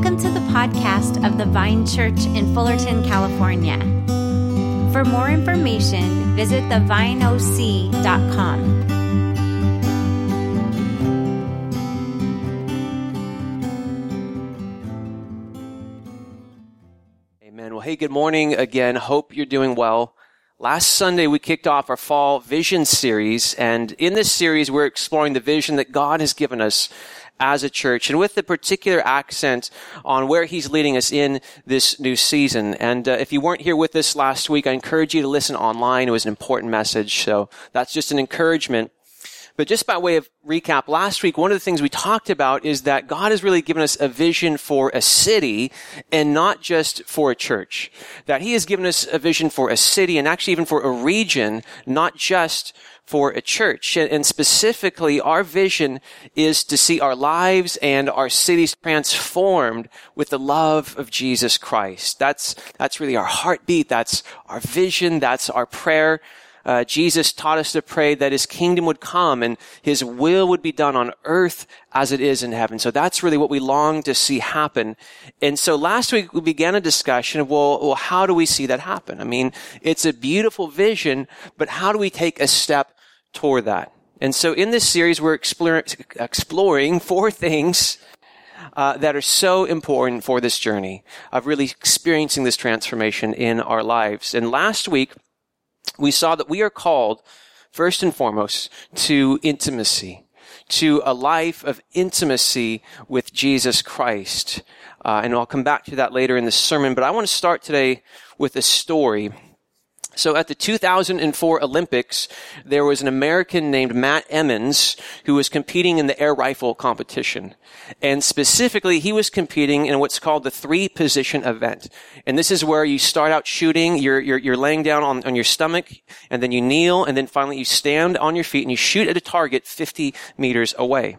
Welcome to the podcast of the Vine Church in Fullerton, California. For more information, visit thevineoc.com. Amen. Well, hey, good morning again. Hope you're doing well. Last Sunday, we kicked off our fall vision series, and in this series, we're exploring the vision that God has given us as a church and with the particular accent on where he's leading us in this new season. And uh, if you weren't here with us last week, I encourage you to listen online. It was an important message. So that's just an encouragement. But just by way of recap, last week, one of the things we talked about is that God has really given us a vision for a city and not just for a church. That He has given us a vision for a city and actually even for a region, not just for a church. And specifically, our vision is to see our lives and our cities transformed with the love of Jesus Christ. That's, that's really our heartbeat. That's our vision. That's our prayer. Uh, Jesus taught us to pray that his kingdom would come and his will would be done on earth as it is in heaven. So that's really what we long to see happen. And so last week we began a discussion of, well, well, how do we see that happen? I mean, it's a beautiful vision, but how do we take a step toward that. And so in this series, we're exploring four things uh, that are so important for this journey of really experiencing this transformation in our lives. And last week, we saw that we are called, first and foremost, to intimacy, to a life of intimacy with Jesus Christ. Uh, and I'll come back to that later in the sermon, but I want to start today with a story so at the 2004 Olympics, there was an American named Matt Emmons who was competing in the air rifle competition. And specifically, he was competing in what's called the three position event. And this is where you start out shooting, you're, you're, you're laying down on, on your stomach, and then you kneel, and then finally you stand on your feet and you shoot at a target 50 meters away.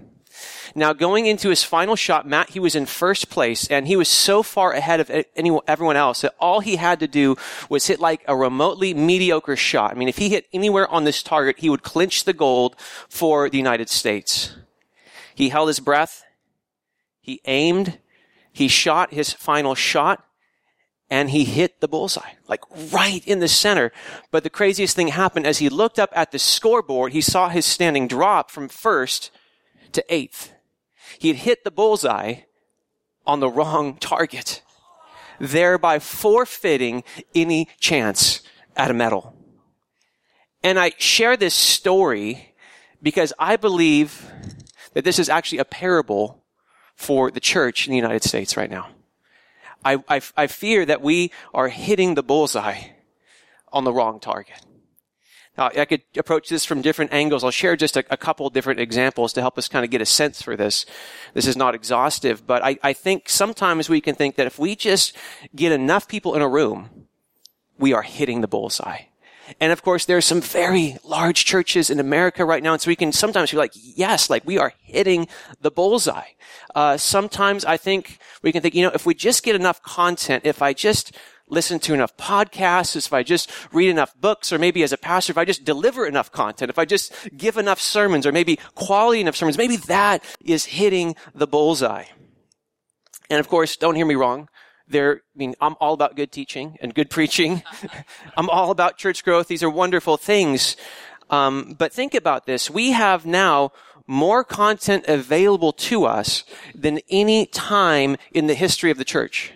Now, going into his final shot, Matt, he was in first place and he was so far ahead of anyone, everyone else that all he had to do was hit like a remotely mediocre shot. I mean, if he hit anywhere on this target, he would clinch the gold for the United States. He held his breath. He aimed. He shot his final shot and he hit the bullseye, like right in the center. But the craziest thing happened as he looked up at the scoreboard, he saw his standing drop from first to eighth. He had hit the bullseye on the wrong target, thereby forfeiting any chance at a medal. And I share this story because I believe that this is actually a parable for the church in the United States right now. I, I, I fear that we are hitting the bullseye on the wrong target. Now, I could approach this from different angles. I'll share just a, a couple different examples to help us kind of get a sense for this. This is not exhaustive, but I, I think sometimes we can think that if we just get enough people in a room, we are hitting the bullseye. And of course, there's some very large churches in America right now, and so we can sometimes be like, yes, like we are hitting the bullseye. Uh, sometimes I think we can think, you know, if we just get enough content, if I just listen to enough podcasts, if I just read enough books, or maybe as a pastor, if I just deliver enough content, if I just give enough sermons, or maybe quality enough sermons, maybe that is hitting the bullseye. And of course, don't hear me wrong. There, I mean, I'm all about good teaching and good preaching. I'm all about church growth. These are wonderful things. Um, but think about this. We have now more content available to us than any time in the history of the church.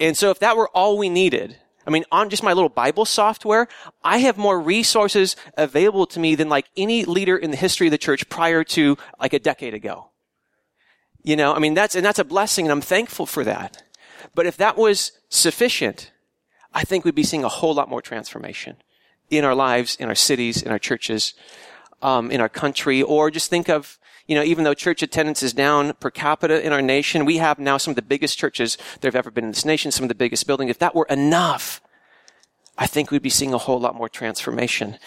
And so if that were all we needed, I mean, on just my little Bible software, I have more resources available to me than like any leader in the history of the church prior to like a decade ago. You know, I mean, that's, and that's a blessing and I'm thankful for that. But if that was sufficient, I think we'd be seeing a whole lot more transformation in our lives, in our cities, in our churches, um, in our country, or just think of you know, even though church attendance is down per capita in our nation, we have now some of the biggest churches there have ever been in this nation, some of the biggest buildings. If that were enough, I think we'd be seeing a whole lot more transformation.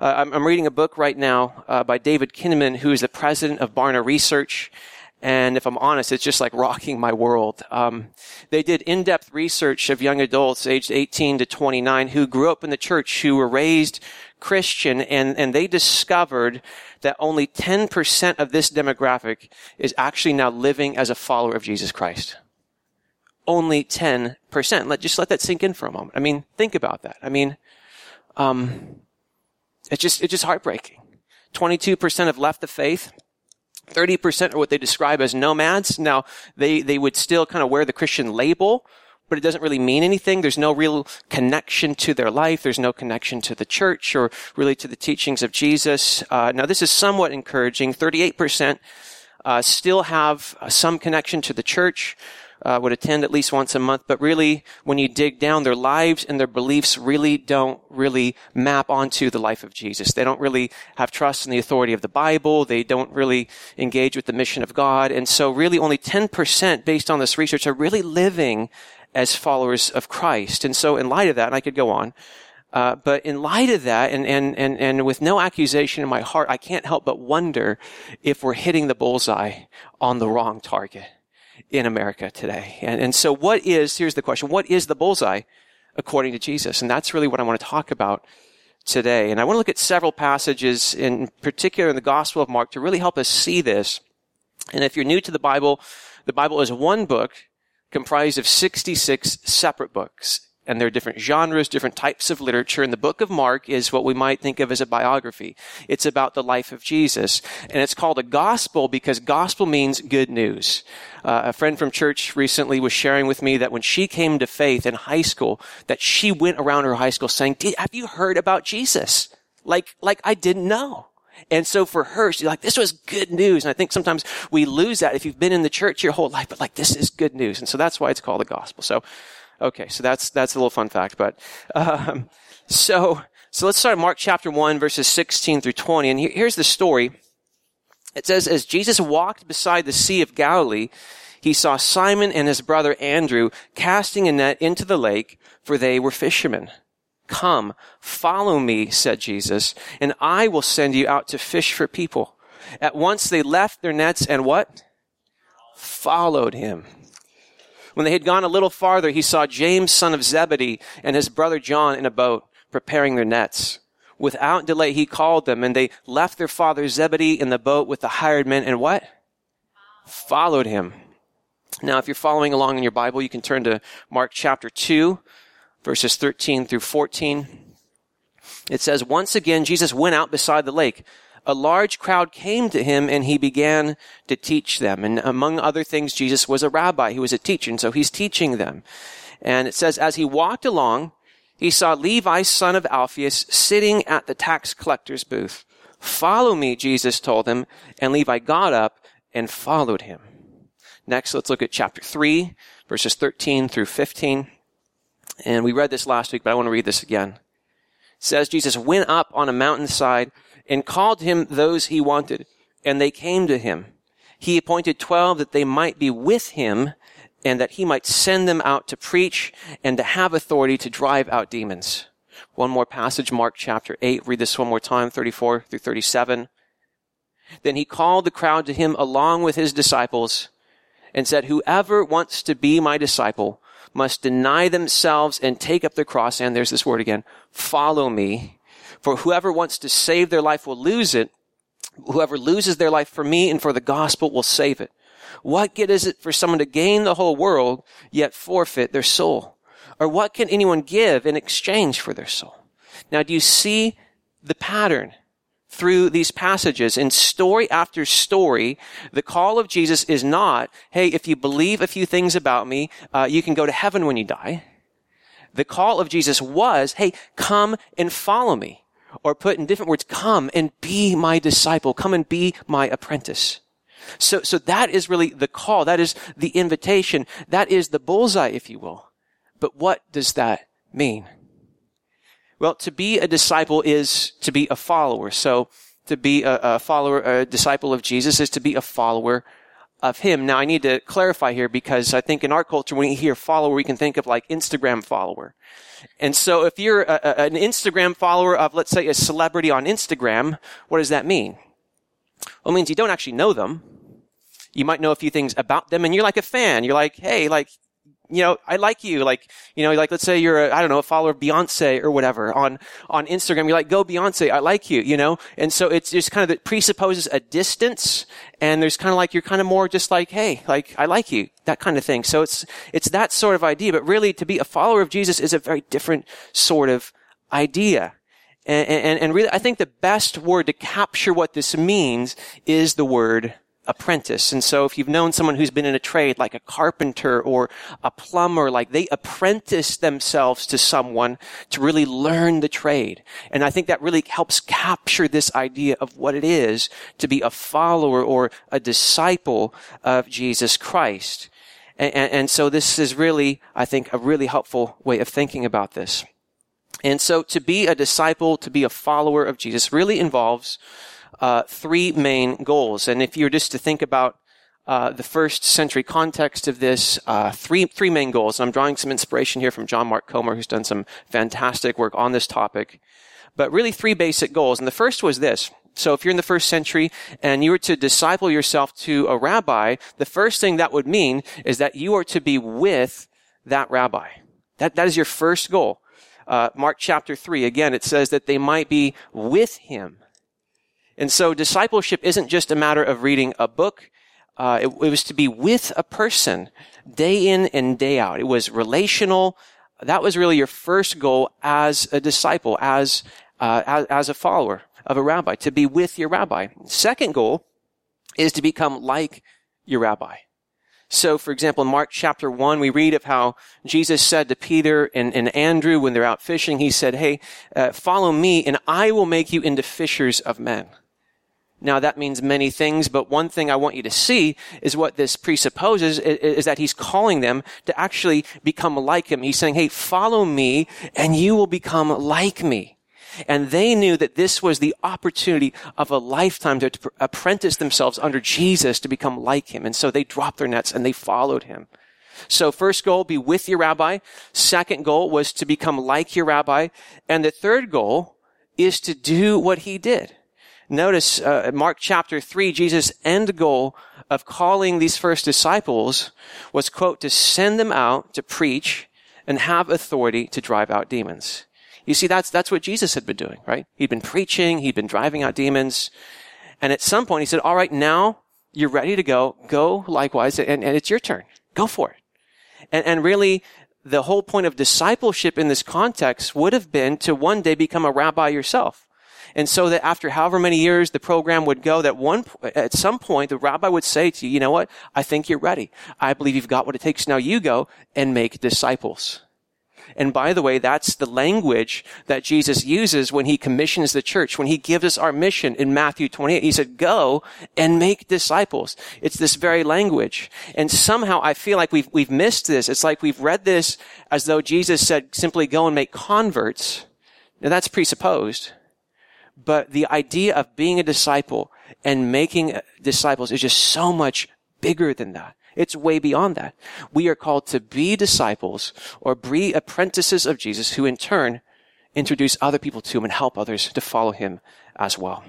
Uh, I'm, I'm, reading a book right now uh, by David Kinnaman, who is the president of Barna Research. And if I'm honest, it's just like rocking my world. Um, they did in-depth research of young adults aged 18 to 29 who grew up in the church, who were raised Christian, and, and they discovered that only 10% of this demographic is actually now living as a follower of Jesus Christ. only 10%. Let, just let that sink in for a moment. I mean, think about that. I mean, um, it's just, it's just heartbreaking. 22% have left the faith. 30% are what they describe as nomads. Now, they, they would still kind of wear the Christian label, but it doesn't really mean anything. There's no real connection to their life. There's no connection to the church or really to the teachings of Jesus. Uh, now, this is somewhat encouraging. 38% uh, still have uh, some connection to the church uh, would attend at least once a month, but really, when you dig down, their lives and their beliefs really don't really map onto the life of Jesus. They don't really have trust in the authority of the Bible. They don't really engage with the mission of God. And so really only 10% based on this research are really living as followers of Christ. And so in light of that, and I could go on, uh, but in light of that, and, and, and, and with no accusation in my heart, I can't help but wonder if we're hitting the bullseye on the wrong target in America today. And, and so what is, here's the question, what is the bullseye according to Jesus? And that's really what I want to talk about today. And I want to look at several passages, in particular in the Gospel of Mark, to really help us see this. And if you're new to the Bible, the Bible is one book comprised of 66 separate books and there are different genres, different types of literature. And the book of Mark is what we might think of as a biography. It's about the life of Jesus. And it's called a gospel because gospel means good news. Uh, a friend from church recently was sharing with me that when she came to faith in high school, that she went around her high school saying, have you heard about Jesus? Like, like I didn't know. And so for her, she's like, this was good news. And I think sometimes we lose that if you've been in the church your whole life, but like, this is good news. And so that's why it's called the gospel. So Okay, so that's that's a little fun fact. But um, so so let's start Mark chapter one, verses sixteen through twenty, and here's the story. It says, as Jesus walked beside the Sea of Galilee, he saw Simon and his brother Andrew casting a net into the lake, for they were fishermen. Come, follow me, said Jesus, and I will send you out to fish for people. At once they left their nets and what? Followed him. When they had gone a little farther, he saw James, son of Zebedee, and his brother John in a boat, preparing their nets. Without delay, he called them, and they left their father Zebedee in the boat with the hired men, and what? Followed him. Now, if you're following along in your Bible, you can turn to Mark chapter 2, verses 13 through 14. It says, Once again, Jesus went out beside the lake a large crowd came to him and he began to teach them. And among other things, Jesus was a rabbi. He was a teacher. And so he's teaching them. And it says, as he walked along, he saw Levi, son of Alphaeus, sitting at the tax collector's booth. Follow me, Jesus told him. And Levi got up and followed him. Next, let's look at chapter 3, verses 13 through 15. And we read this last week, but I want to read this again. It says, Jesus went up on a mountainside and called him those he wanted, and they came to him. He appointed twelve that they might be with him and that he might send them out to preach and to have authority to drive out demons. One more passage, Mark chapter 8. Read this one more time, 34 through 37. Then he called the crowd to him along with his disciples and said, whoever wants to be my disciple must deny themselves and take up the cross. And there's this word again, follow me. For whoever wants to save their life will lose it. Whoever loses their life for me and for the gospel will save it. What good is it for someone to gain the whole world yet forfeit their soul? Or what can anyone give in exchange for their soul? Now, do you see the pattern through these passages? In story after story, the call of Jesus is not, hey, if you believe a few things about me, uh, you can go to heaven when you die. The call of Jesus was, hey, come and follow me. Or put in different words, come and be my disciple. Come and be my apprentice. So, so that is really the call. That is the invitation. That is the bullseye, if you will. But what does that mean? Well, to be a disciple is to be a follower. So to be a, a follower, a disciple of Jesus is to be a follower of him. Now I need to clarify here because I think in our culture, when we hear follower, we can think of like Instagram follower. And so if you're a, a, an Instagram follower of, let's say, a celebrity on Instagram, what does that mean? Well, it means you don't actually know them. You might know a few things about them and you're like a fan. You're like, hey, like, you know, I like you. Like, you know, like let's say you're a, I don't know, a follower of Beyonce or whatever on, on Instagram. You're like, go Beyonce. I like you, you know? And so it's just kind of, it presupposes a distance and there's kind of like, you're kind of more just like, hey, like, I like you, that kind of thing. So it's, it's that sort of idea. But really to be a follower of Jesus is a very different sort of idea. And, and, and really, I think the best word to capture what this means is the word apprentice. And so if you've known someone who's been in a trade, like a carpenter or a plumber, like they apprentice themselves to someone to really learn the trade. And I think that really helps capture this idea of what it is to be a follower or a disciple of Jesus Christ. And, and, and so this is really, I think, a really helpful way of thinking about this. And so to be a disciple, to be a follower of Jesus really involves uh, three main goals. And if you were just to think about uh, the first century context of this, uh, three three main goals. And I'm drawing some inspiration here from John Mark Comer, who's done some fantastic work on this topic. But really, three basic goals. And the first was this. So if you're in the first century and you were to disciple yourself to a rabbi, the first thing that would mean is that you are to be with that rabbi. That, that is your first goal. Uh, Mark chapter 3, again, it says that they might be with him. And so discipleship isn't just a matter of reading a book. Uh, it, it was to be with a person day in and day out. It was relational. That was really your first goal as a disciple, as, uh, as, as a follower of a rabbi, to be with your rabbi. Second goal is to become like your rabbi. So, for example, in Mark chapter 1, we read of how Jesus said to Peter and, and Andrew when they're out fishing, he said, Hey, uh, follow me and I will make you into fishers of men. Now that means many things, but one thing I want you to see is what this presupposes is, is, that he's calling them to actually become like him. He's saying, hey, follow me and you will become like me. And they knew that this was the opportunity of a lifetime to, to apprentice themselves under Jesus to become like him. And so they dropped their nets and they followed him. So first goal, be with your rabbi. Second goal was to become like your rabbi. And the third goal is to do what he did. Notice uh, Mark chapter 3, Jesus' end goal of calling these first disciples was, quote, to send them out to preach and have authority to drive out demons. You see, that's, that's what Jesus had been doing, right? He'd been preaching, he'd been driving out demons. And at some point he said, all right, now you're ready to go. Go likewise, and, and it's your turn. Go for it. And, and really, the whole point of discipleship in this context would have been to one day become a rabbi yourself. And so that after however many years the program would go, that one, at some point, the rabbi would say to you, you know what? I think you're ready. I believe you've got what it takes. Now you go and make disciples. And by the way, that's the language that Jesus uses when he commissions the church, when he gives us our mission in Matthew 28. He said, go and make disciples. It's this very language. And somehow I feel like we've, we've missed this. It's like we've read this as though Jesus said, simply go and make converts. Now that's presupposed. But the idea of being a disciple and making disciples is just so much bigger than that. It's way beyond that. We are called to be disciples or be apprentices of Jesus who in turn introduce other people to him and help others to follow him as well.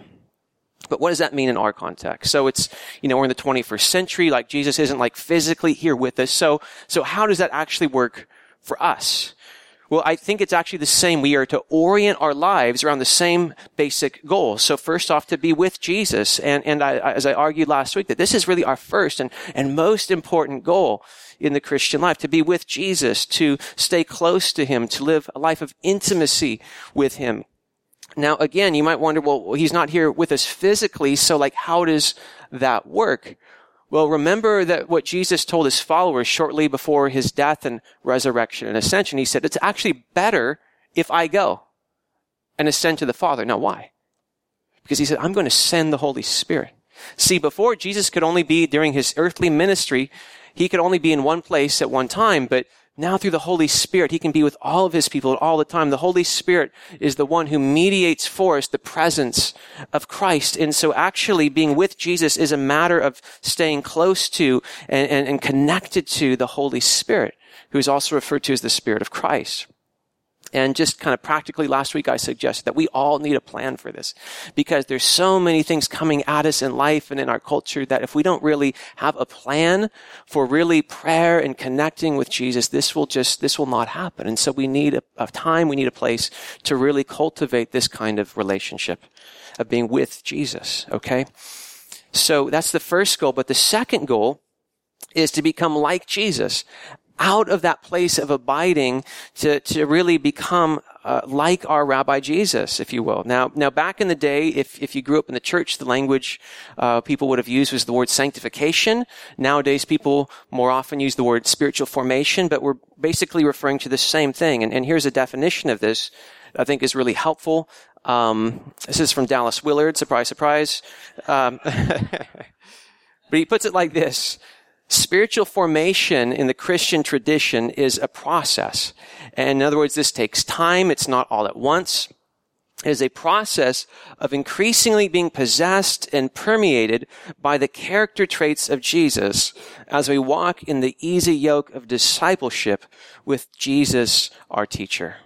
But what does that mean in our context? So it's, you know, we're in the 21st century, like Jesus isn't like physically here with us. So, so how does that actually work for us? Well, I think it's actually the same. We are to orient our lives around the same basic goal. So first off, to be with Jesus. And, and I, as I argued last week, that this is really our first and, and most important goal in the Christian life, to be with Jesus, to stay close to Him, to live a life of intimacy with Him. Now, again, you might wonder, well, He's not here with us physically, so like, how does that work? Well, remember that what Jesus told his followers shortly before his death and resurrection and ascension. He said, it's actually better if I go and ascend to the Father. Now, why? Because he said, I'm going to send the Holy Spirit. See, before Jesus could only be during his earthly ministry, he could only be in one place at one time, but now through the Holy Spirit, He can be with all of His people all the time. The Holy Spirit is the one who mediates for us the presence of Christ. And so actually being with Jesus is a matter of staying close to and, and, and connected to the Holy Spirit, who is also referred to as the Spirit of Christ. And just kind of practically last week, I suggested that we all need a plan for this because there's so many things coming at us in life and in our culture that if we don't really have a plan for really prayer and connecting with Jesus, this will just, this will not happen. And so we need a, a time, we need a place to really cultivate this kind of relationship of being with Jesus. Okay. So that's the first goal. But the second goal is to become like Jesus out of that place of abiding to, to really become uh, like our Rabbi Jesus, if you will. Now, now back in the day, if, if you grew up in the church, the language uh, people would have used was the word sanctification. Nowadays, people more often use the word spiritual formation, but we're basically referring to the same thing. And, and here's a definition of this I think is really helpful. Um, this is from Dallas Willard. Surprise, surprise. Um, but he puts it like this. Spiritual formation in the Christian tradition is a process. And in other words, this takes time. It's not all at once. It is a process of increasingly being possessed and permeated by the character traits of Jesus as we walk in the easy yoke of discipleship with Jesus, our teacher.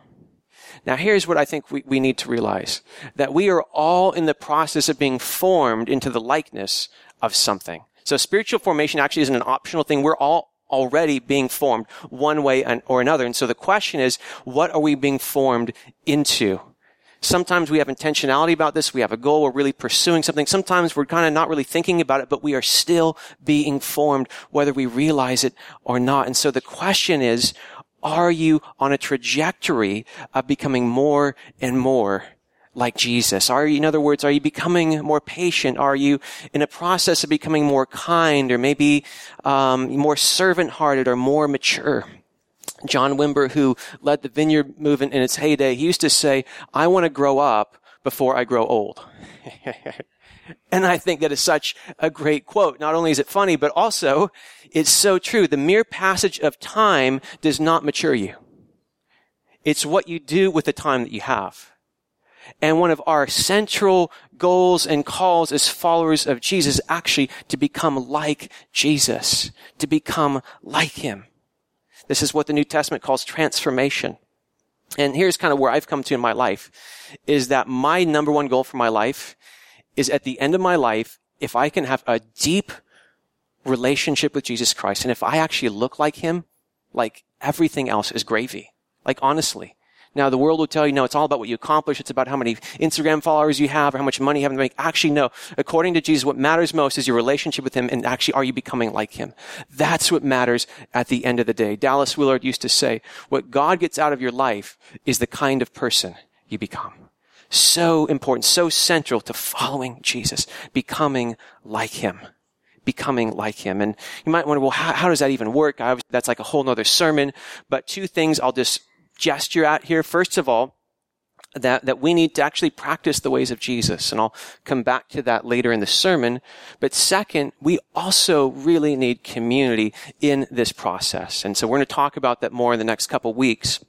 Now here's what I think we, we need to realize. That we are all in the process of being formed into the likeness of something. So spiritual formation actually isn't an optional thing. We're all already being formed one way or another. And so the question is, what are we being formed into? Sometimes we have intentionality about this. We have a goal. We're really pursuing something. Sometimes we're kind of not really thinking about it, but we are still being formed, whether we realize it or not. And so the question is, are you on a trajectory of becoming more and more like Jesus? Are you, in other words, are you becoming more patient? Are you in a process of becoming more kind or maybe um, more servant-hearted or more mature? John Wimber, who led the vineyard movement in its heyday, he used to say, I want to grow up before I grow old. and I think that is such a great quote. Not only is it funny, but also it's so true. The mere passage of time does not mature you. It's what you do with the time that you have. And one of our central goals and calls as followers of Jesus actually to become like Jesus, to become like Him. This is what the New Testament calls transformation. And here's kind of where I've come to in my life is that my number one goal for my life is at the end of my life, if I can have a deep relationship with Jesus Christ, and if I actually look like Him, like everything else is gravy. Like honestly. Now the world will tell you, no, it's all about what you accomplish. It's about how many Instagram followers you have or how much money you have to make. Actually, no. According to Jesus, what matters most is your relationship with Him and actually are you becoming like Him? That's what matters at the end of the day. Dallas Willard used to say, what God gets out of your life is the kind of person you become so important, so central to following Jesus, becoming like him. Becoming like him. And you might wonder, well, how, how does that even work? I, that's like a whole nother sermon. But two things I'll just gesture at here. First of all, that, that we need to actually practice the ways of Jesus. And I'll come back to that later in the sermon. But second, we also really need community in this process. And so we're going to talk about that more in the next couple weeks.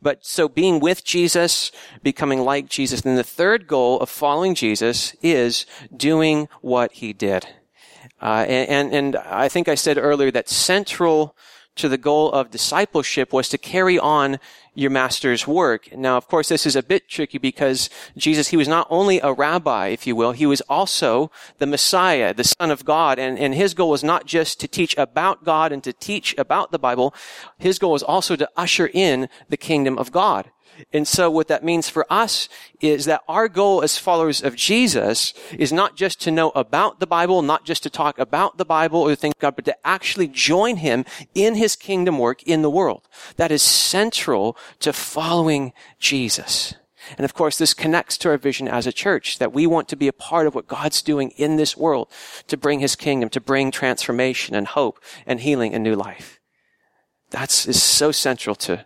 But so being with Jesus, becoming like Jesus. And the third goal of following Jesus is doing what he did. Uh, and, and I think I said earlier that central to the goal of discipleship was to carry on your master's work. Now, of course, this is a bit tricky because Jesus, he was not only a rabbi, if you will, he was also the Messiah, the Son of God. And, and his goal was not just to teach about God and to teach about the Bible. His goal was also to usher in the kingdom of God. And so what that means for us is that our goal as followers of Jesus is not just to know about the Bible, not just to talk about the Bible or think God, but to actually join Him in His kingdom work in the world. That is central to following Jesus. And of course, this connects to our vision as a church that we want to be a part of what God's doing in this world to bring His kingdom, to bring transformation and hope and healing and new life. That's is so central to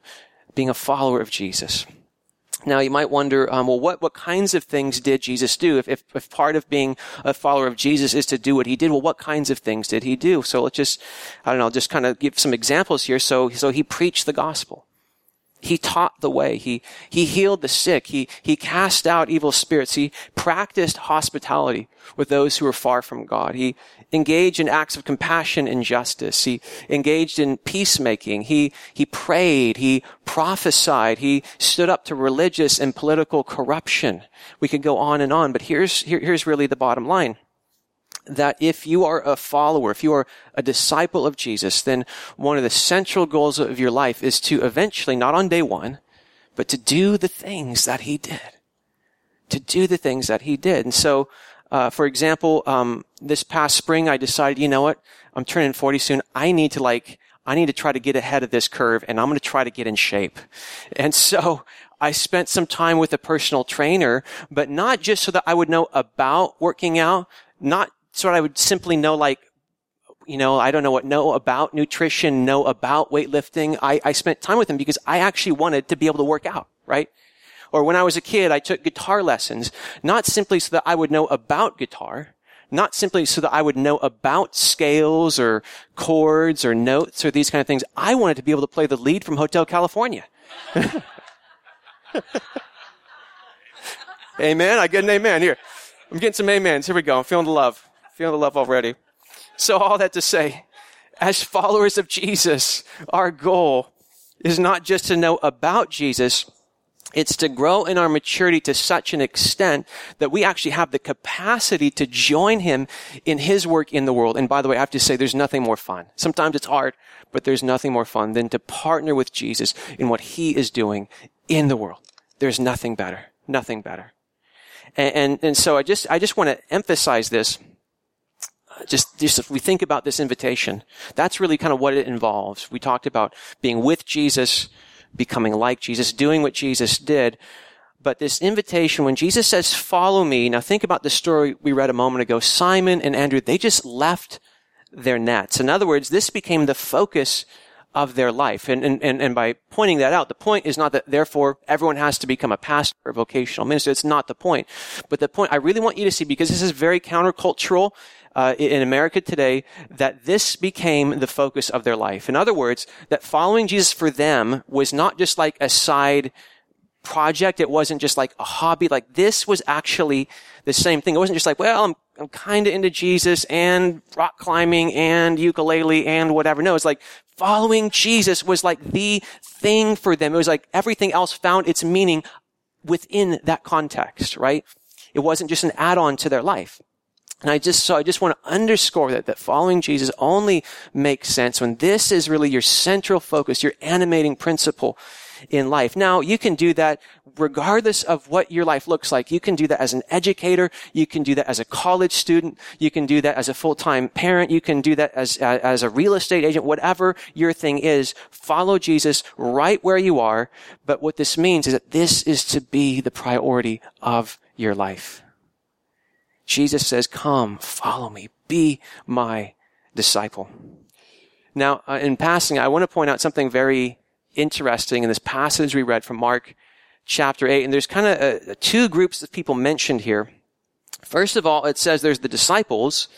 being a follower of Jesus. Now you might wonder, um, well, what, what kinds of things did Jesus do? If, if, if, part of being a follower of Jesus is to do what he did, well, what kinds of things did he do? So let's just, I don't know, just kind of give some examples here. So, so he preached the gospel. He taught the way. He, he healed the sick. He, he cast out evil spirits. He practiced hospitality with those who were far from God. He engaged in acts of compassion and justice. He engaged in peacemaking. He, he prayed. He prophesied. He stood up to religious and political corruption. We could go on and on, but here's, here, here's really the bottom line that if you are a follower, if you are a disciple of Jesus, then one of the central goals of your life is to eventually, not on day one, but to do the things that he did. To do the things that he did. And so, uh, for example, um, this past spring, I decided, you know what? I'm turning 40 soon. I need to like, I need to try to get ahead of this curve and I'm going to try to get in shape. And so I spent some time with a personal trainer, but not just so that I would know about working out, not so I would simply know like, you know, I don't know what, know about nutrition, know about weightlifting. I, I spent time with him because I actually wanted to be able to work out, right? Or when I was a kid, I took guitar lessons, not simply so that I would know about guitar, not simply so that I would know about scales or chords or notes or these kind of things. I wanted to be able to play the lead from Hotel California. amen. I get an amen here. I'm getting some amens. Here we go. I'm feeling the love. Feeling the love already. So all that to say, as followers of Jesus, our goal is not just to know about Jesus, it's to grow in our maturity to such an extent that we actually have the capacity to join him in his work in the world. And by the way, I have to say there's nothing more fun. Sometimes it's hard, but there's nothing more fun than to partner with Jesus in what he is doing in the world. There's nothing better. Nothing better. And, and, and so I just, I just want to emphasize this just, just if we think about this invitation, that's really kind of what it involves. We talked about being with Jesus, becoming like Jesus, doing what Jesus did. But this invitation, when Jesus says, follow me, now think about the story we read a moment ago. Simon and Andrew, they just left their nets. In other words, this became the focus of their life. And, and, and, by pointing that out, the point is not that therefore everyone has to become a pastor or vocational minister. It's not the point. But the point I really want you to see, because this is very countercultural uh, in America today that this became the focus of their life. In other words, that following Jesus for them was not just like a side project. It wasn't just like a hobby. Like this was actually the same thing. It wasn't just like, well, I'm, I'm kind of into Jesus and rock climbing and ukulele and whatever. No, it's like following Jesus was like the thing for them. It was like everything else found its meaning within that context, right? It wasn't just an add-on to their life. And I just, so I just want to underscore that, that following Jesus only makes sense when this is really your central focus, your animating principle in life. Now, you can do that regardless of what your life looks like. You can do that as an educator. You can do that as a college student. You can do that as a full-time parent. You can do that as, as a real estate agent, whatever your thing is. Follow Jesus right where you are. But what this means is that this is to be the priority of your life. Jesus says, come, follow me, be my disciple. Now, uh, in passing, I want to point out something very interesting in this passage we read from Mark chapter 8. And there's kind of uh, two groups of people mentioned here. First of all, it says there's the disciples,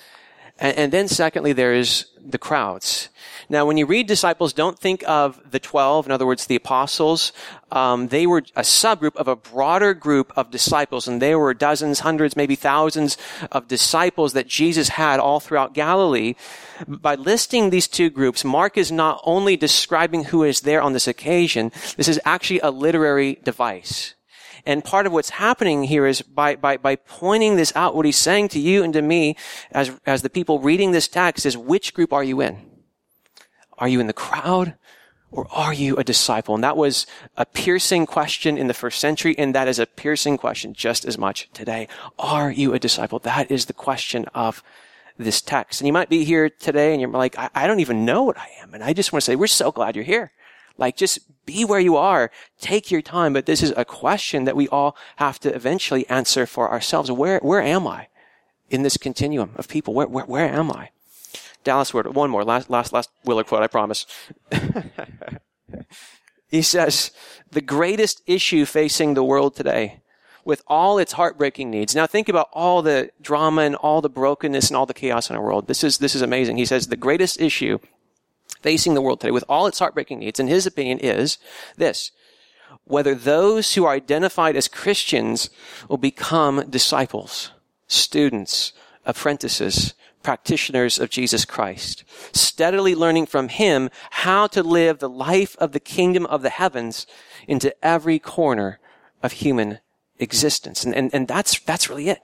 and, and then secondly, there's the crowds. Now, when you read disciples, don't think of the 12, in other words, the apostles. Um, they were a subgroup of a broader group of disciples, and there were dozens, hundreds, maybe thousands of disciples that Jesus had all throughout Galilee. By listing these two groups, Mark is not only describing who is there on this occasion, this is actually a literary device. And part of what's happening here is by, by, by pointing this out, what he's saying to you and to me as, as the people reading this text is which group are you in? Are you in the crowd or are you a disciple? And that was a piercing question in the first century, and that is a piercing question just as much today. Are you a disciple? That is the question of this text. And you might be here today and you're like, I, I don't even know what I am. And I just want to say, we're so glad you're here. Like, just be where you are. Take your time. But this is a question that we all have to eventually answer for ourselves. Where, where am I in this continuum of people? Where, where, where am I? Dallas Willard, one more, last, last, last Willard quote, I promise. he says, the greatest issue facing the world today, with all its heartbreaking needs. Now think about all the drama and all the brokenness and all the chaos in our world. This is, this is amazing. He says, the greatest issue facing the world today, with all its heartbreaking needs, in his opinion, is this. whether those who are identified as Christians will become disciples, students, apprentices, practitioners of Jesus Christ, steadily learning from Him how to live the life of the kingdom of the heavens into every corner of human existence. And, and, and that's, that's really it.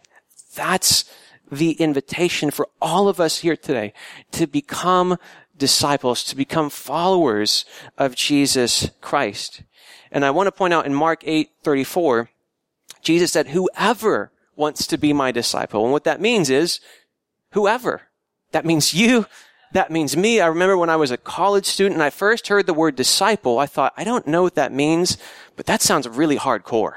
That's the invitation for all of us here today to become disciples, to become followers of Jesus Christ. And I want to point out in Mark 8, 34, Jesus said, whoever wants to be my disciple. And what that means is whoever. That means you. That means me. I remember when I was a college student and I first heard the word disciple, I thought, I don't know what that means, but that sounds really hardcore.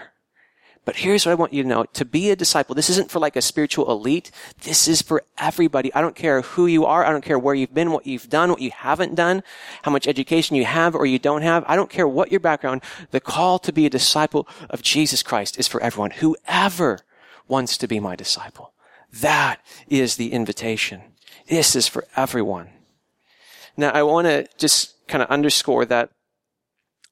But here's what I want you to know. To be a disciple, this isn't for like a spiritual elite. This is for everybody. I don't care who you are. I don't care where you've been, what you've done, what you haven't done, how much education you have or you don't have. I don't care what your background. The call to be a disciple of Jesus Christ is for everyone. Whoever wants to be my disciple. That is the invitation. This is for everyone. Now, I want to just kind of underscore that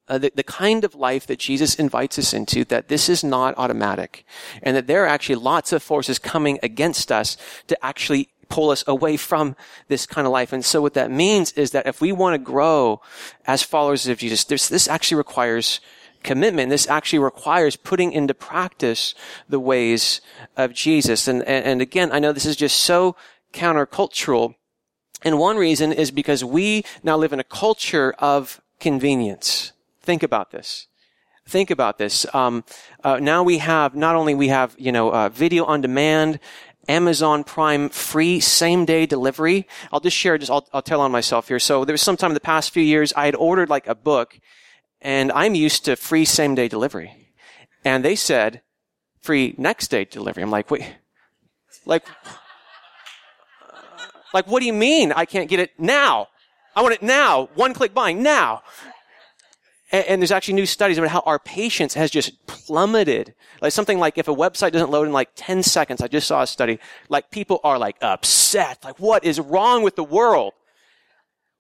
uh, the, the kind of life that Jesus invites us into, that this is not automatic, and that there are actually lots of forces coming against us to actually pull us away from this kind of life. And so what that means is that if we want to grow as followers of Jesus, this, this actually requires commitment. This actually requires putting into practice the ways of Jesus. And, and, again, I know this is just so countercultural. And one reason is because we now live in a culture of convenience. Think about this. Think about this. Um, uh, now we have not only we have you know uh, video on demand, Amazon Prime free same day delivery. I'll just share. Just I'll, I'll tell on myself here. So there was some time in the past few years I had ordered like a book, and I'm used to free same day delivery, and they said free next day delivery. I'm like, wait, like, like what do you mean I can't get it now? I want it now. One click buying now. And, and, there's actually new studies about how our patience has just plummeted. Like something like if a website doesn't load in like 10 seconds, I just saw a study, like people are like upset. Like what is wrong with the world?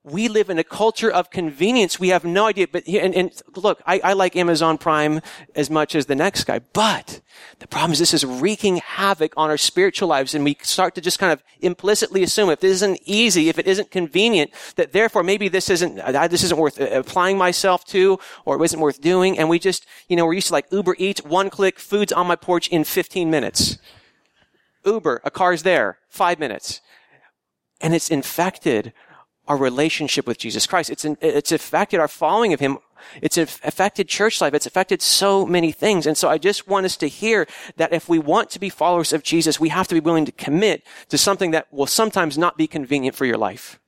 We live in a culture of convenience. We have no idea. But and, and look, I, I, like Amazon Prime as much as the next guy. But the problem is this is wreaking havoc on our spiritual lives, and we start to just kind of implicitly assume if this isn't easy, if it isn't convenient, that therefore maybe this isn't uh, this isn't worth uh, applying myself to, or it isn't worth doing. And we just you know we're used to like Uber Eats, one click, food's on my porch in 15 minutes. Uber, a car's there, five minutes. And it's infected our relationship with Jesus Christ. It's, in, it's affected our following of Him. It's affected church life. It's affected so many things. And so I just want us to hear that if we want to be followers of Jesus, we have to be willing to commit to something that will sometimes not be convenient for your life.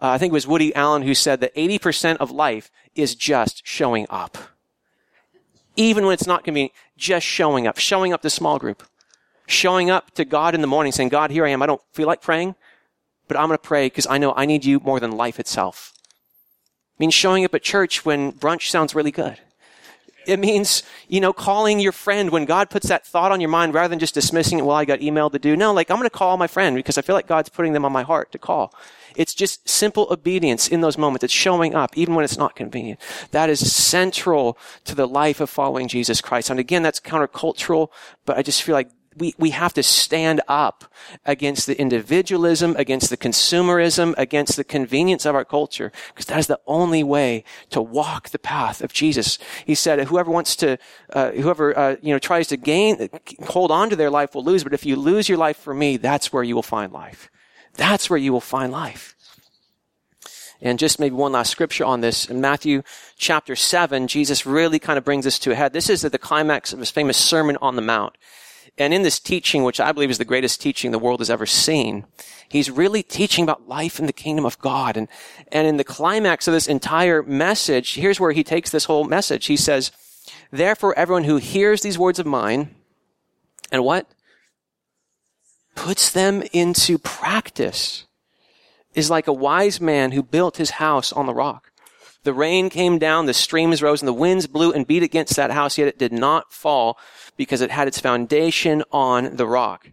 Uh, I think it was Woody Allen who said that 80% of life is just showing up. Even when it's not convenient, just showing up, showing up to small group, showing up to God in the morning saying, God, here I am. I don't feel like praying but I'm going to pray because I know I need you more than life itself. It means showing up at church when brunch sounds really good. It means, you know, calling your friend when God puts that thought on your mind rather than just dismissing it, well, I got email to do. No, like, I'm going to call my friend because I feel like God's putting them on my heart to call. It's just simple obedience in those moments. It's showing up even when it's not convenient. That is central to the life of following Jesus Christ. And again, that's countercultural, but I just feel like we, we have to stand up against the individualism, against the consumerism, against the convenience of our culture, because that is the only way to walk the path of Jesus. He said, whoever wants to, uh, whoever, uh, you know, tries to gain, hold on to their life will lose, but if you lose your life for me, that's where you will find life. That's where you will find life. And just maybe one last scripture on this. In Matthew chapter 7, Jesus really kind of brings this to a head. This is the climax of his famous Sermon on the Mount. And in this teaching, which I believe is the greatest teaching the world has ever seen, he's really teaching about life in the kingdom of God. And, and in the climax of this entire message, here's where he takes this whole message. He says, Therefore, everyone who hears these words of mine and what? Puts them into practice is like a wise man who built his house on the rock. The rain came down, the streams rose, and the winds blew and beat against that house, yet it did not fall because it had its foundation on the rock.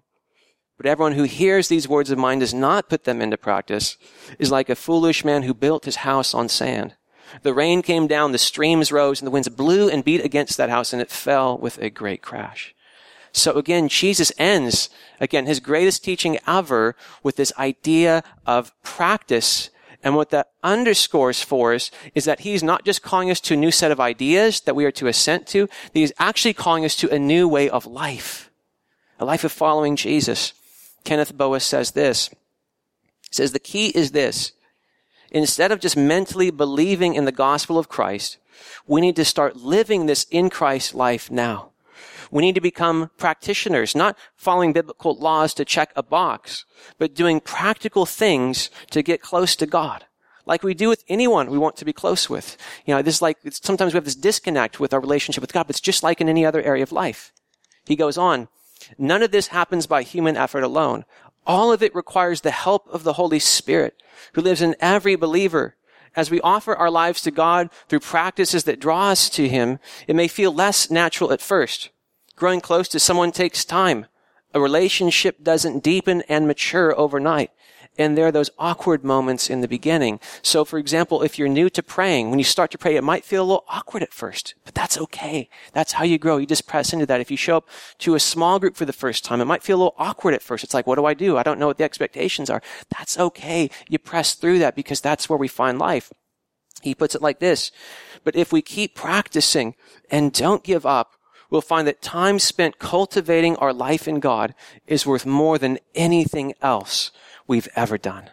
But everyone who hears these words of mine does not put them into practice is like a foolish man who built his house on sand. The rain came down, the streams rose, and the winds blew and beat against that house, and it fell with a great crash. So again, Jesus ends, again, his greatest teaching ever with this idea of practice. And what that underscores for us is that he's not just calling us to a new set of ideas that we are to assent to, he's actually calling us to a new way of life. A life of following Jesus. Kenneth Boas says this. Says the key is this. Instead of just mentally believing in the gospel of Christ, we need to start living this in Christ life now. We need to become practitioners, not following biblical laws to check a box, but doing practical things to get close to God. Like we do with anyone we want to be close with. You know, this is like, sometimes we have this disconnect with our relationship with God, but it's just like in any other area of life. He goes on, none of this happens by human effort alone. All of it requires the help of the Holy Spirit who lives in every believer. As we offer our lives to God through practices that draw us to Him, it may feel less natural at first. Growing close to someone takes time. A relationship doesn't deepen and mature overnight. And there are those awkward moments in the beginning. So, for example, if you're new to praying, when you start to pray, it might feel a little awkward at first, but that's okay. That's how you grow. You just press into that. If you show up to a small group for the first time, it might feel a little awkward at first. It's like, what do I do? I don't know what the expectations are. That's okay. You press through that because that's where we find life. He puts it like this. But if we keep practicing and don't give up, we'll find that time spent cultivating our life in God is worth more than anything else we've ever done.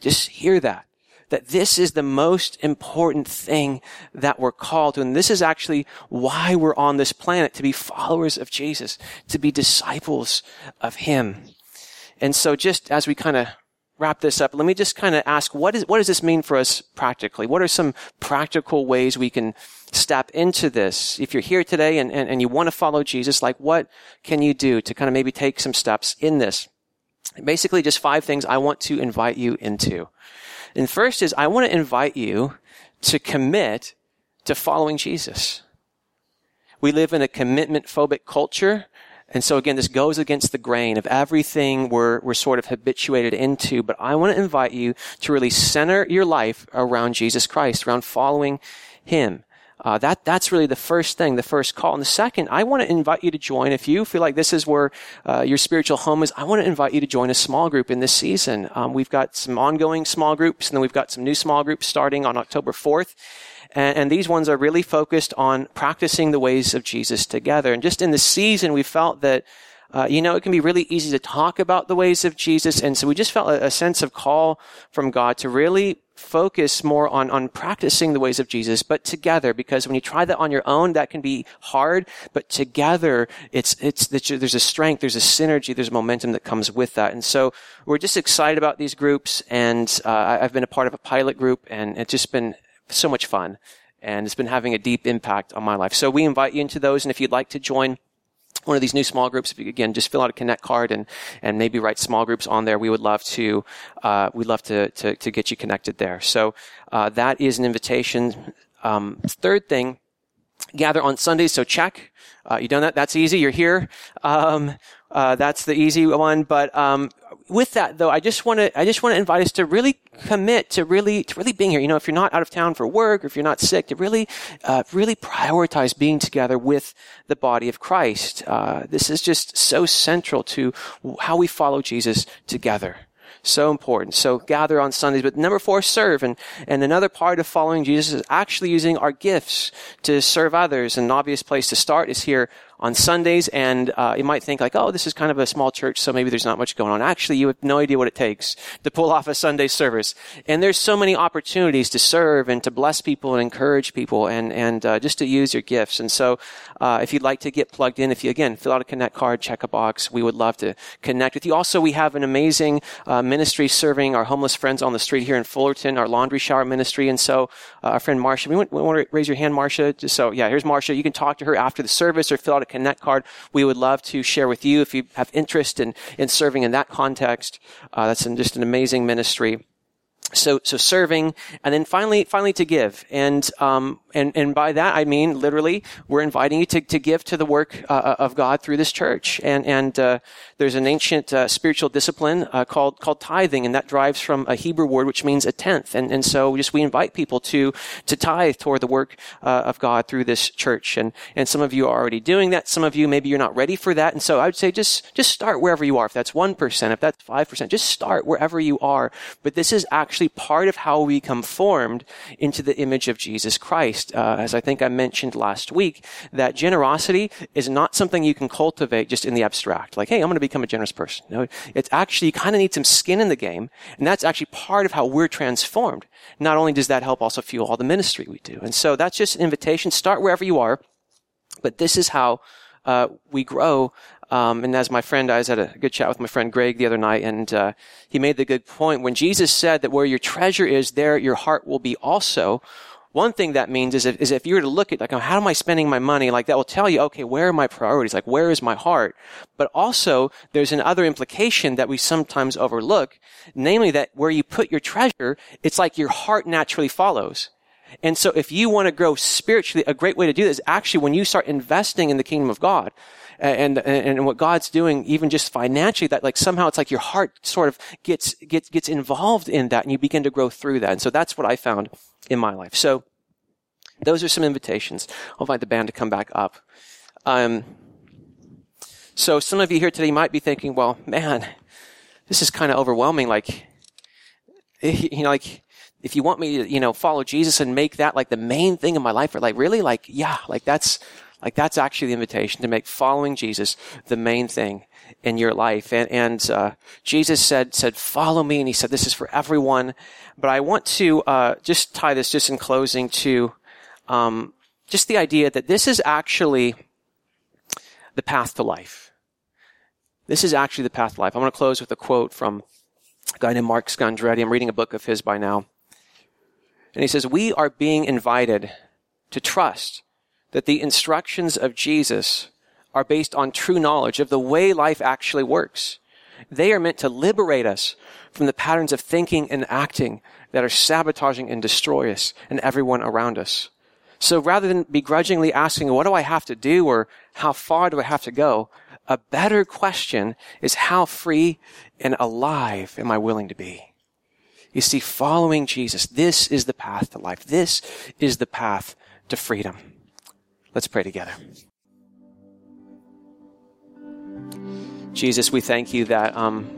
Just hear that. That this is the most important thing that we're called to. And this is actually why we're on this planet, to be followers of Jesus, to be disciples of Him. And so just as we kind of wrap this up, let me just kind of ask, what is, what does this mean for us practically? What are some practical ways we can step into this. If you're here today and, and, and you want to follow Jesus, like what can you do to kind of maybe take some steps in this? Basically, just five things I want to invite you into. And first is I want to invite you to commit to following Jesus. We live in a commitment phobic culture. And so again, this goes against the grain of everything we're, we're sort of habituated into. But I want to invite you to really center your life around Jesus Christ, around following Him. Uh, that that's really the first thing, the first call. And the second, I want to invite you to join. If you feel like this is where uh, your spiritual home is, I want to invite you to join a small group in this season. Um, we've got some ongoing small groups, and then we've got some new small groups starting on October fourth. And, and, these ones are really focused on practicing the ways of Jesus together. And just in the season, we felt that uh, you know, it can be really easy to talk about the ways of Jesus. And so we just felt a, a sense of call from God to really focus more on, on practicing the ways of Jesus, but together, because when you try that on your own, that can be hard, but together, it's, it's, there's a strength, there's a synergy, there's a momentum that comes with that. And so we're just excited about these groups, and uh, I've been a part of a pilot group, and it's just been so much fun, and it's been having a deep impact on my life. So we invite you into those, and if you'd like to join, one of these new small groups, again just fill out a connect card and and maybe write small groups on there, we would love to uh, we'd love to, to to get you connected there. So uh, that is an invitation. Um, third thing, gather on Sundays. So check. Uh, you done that? That's easy. You're here. Um, uh, that's the easy one. But um, with that though, I just want to I just want to invite us to really commit to really to really being here. You know, if you're not out of town for work or if you're not sick, to really uh, really prioritize being together with the body of Christ. Uh, this is just so central to how we follow Jesus together. So important. So gather on Sundays. But number four, serve. And, and another part of following Jesus is actually using our gifts to serve others. And an obvious place to start is here on Sundays, and uh, you might think like, oh, this is kind of a small church, so maybe there's not much going on. Actually, you have no idea what it takes to pull off a Sunday service, and there's so many opportunities to serve and to bless people and encourage people, and and uh, just to use your gifts. And so, uh, if you'd like to get plugged in, if you again fill out a connect card, check a box, we would love to connect with you. Also, we have an amazing uh, ministry serving our homeless friends on the street here in Fullerton, our laundry shower ministry, and so uh, our friend Marcia, we want, we want to raise your hand. Just so yeah, here's Marcia. You can talk to her after the service or fill out a Connect card. We would love to share with you if you have interest in, in serving in that context. Uh, that's just an amazing ministry. So, so serving, and then finally, finally to give. And um, and, and by that I mean literally we're inviting you to, to give to the work uh, uh, of God through this church. And, and uh, there's an ancient uh, spiritual discipline uh, called called tithing, and that drives from a Hebrew word which means a tenth. And and so just we invite people to to tithe toward the work uh, of God through this church. And and some of you are already doing that. Some of you maybe you're not ready for that. And so I would say just just start wherever you are. If that's one percent, if that's five percent, just start wherever you are. But this is actually part of how we become formed into the image of Jesus Christ. Uh, as I think I mentioned last week, that generosity is not something you can cultivate just in the abstract. Like, hey, I'm going to become a generous person. No, it's actually, you kind of need some skin in the game. And that's actually part of how we're transformed. Not only does that help also fuel all the ministry we do. And so that's just an invitation. Start wherever you are. But this is how uh, we grow. Um, and as my friend, I was at a good chat with my friend Greg the other night, and uh, he made the good point. When Jesus said that where your treasure is, there your heart will be also. One thing that means is if, is if you were to look at like, how am I spending my money? Like that will tell you, okay, where are my priorities? Like where is my heart? But also there's another implication that we sometimes overlook, namely that where you put your treasure, it's like your heart naturally follows. And so if you want to grow spiritually, a great way to do this is actually when you start investing in the kingdom of God and, and, and what God's doing, even just financially, that like somehow it's like your heart sort of gets, gets, gets involved in that and you begin to grow through that. And so that's what I found in my life. So those are some invitations. I'll invite the band to come back up. Um, so some of you here today might be thinking, well, man, this is kind of overwhelming. Like, you know, like, if you want me to, you know, follow Jesus and make that like the main thing in my life, or like really, like, yeah, like that's, like that's actually the invitation to make following Jesus the main thing in your life. And, and uh, Jesus said, said, follow me. And he said, this is for everyone. But I want to uh, just tie this just in closing to um, just the idea that this is actually the path to life. This is actually the path to life. I'm going to close with a quote from a guy named Mark Scandrette. I'm reading a book of his by now. And he says, We are being invited to trust that the instructions of Jesus are based on true knowledge of the way life actually works. They are meant to liberate us from the patterns of thinking and acting that are sabotaging and destroy us and everyone around us. So rather than begrudgingly asking, what do I have to do or how far do I have to go? A better question is how free and alive am I willing to be? You see, following Jesus, this is the path to life. This is the path to freedom. Let's pray together. Jesus, we thank you that um,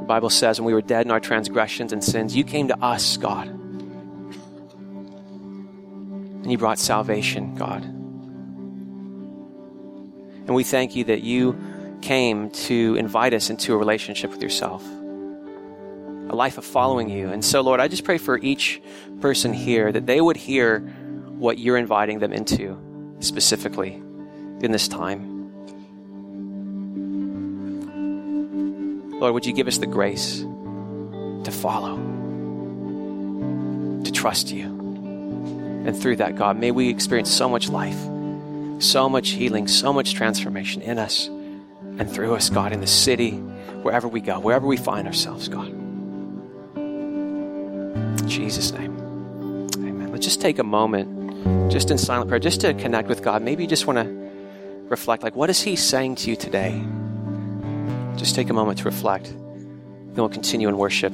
the Bible says when we were dead in our transgressions and sins, you came to us, God. And you brought salvation, God. And we thank you that you came to invite us into a relationship with yourself a life of following you. And so, Lord, I just pray for each person here that they would hear what you're inviting them into specifically in this time. Lord, would you give us the grace to follow, to trust you? And through that, God, may we experience so much life, so much healing, so much transformation in us and through us, God, in the city, wherever we go, wherever we find ourselves, God. In Jesus' name. Amen. Let's just take a moment, just in silent prayer, just to connect with God. Maybe you just want to reflect, like, what is He saying to you today? Just take a moment to reflect. Then we'll continue in worship.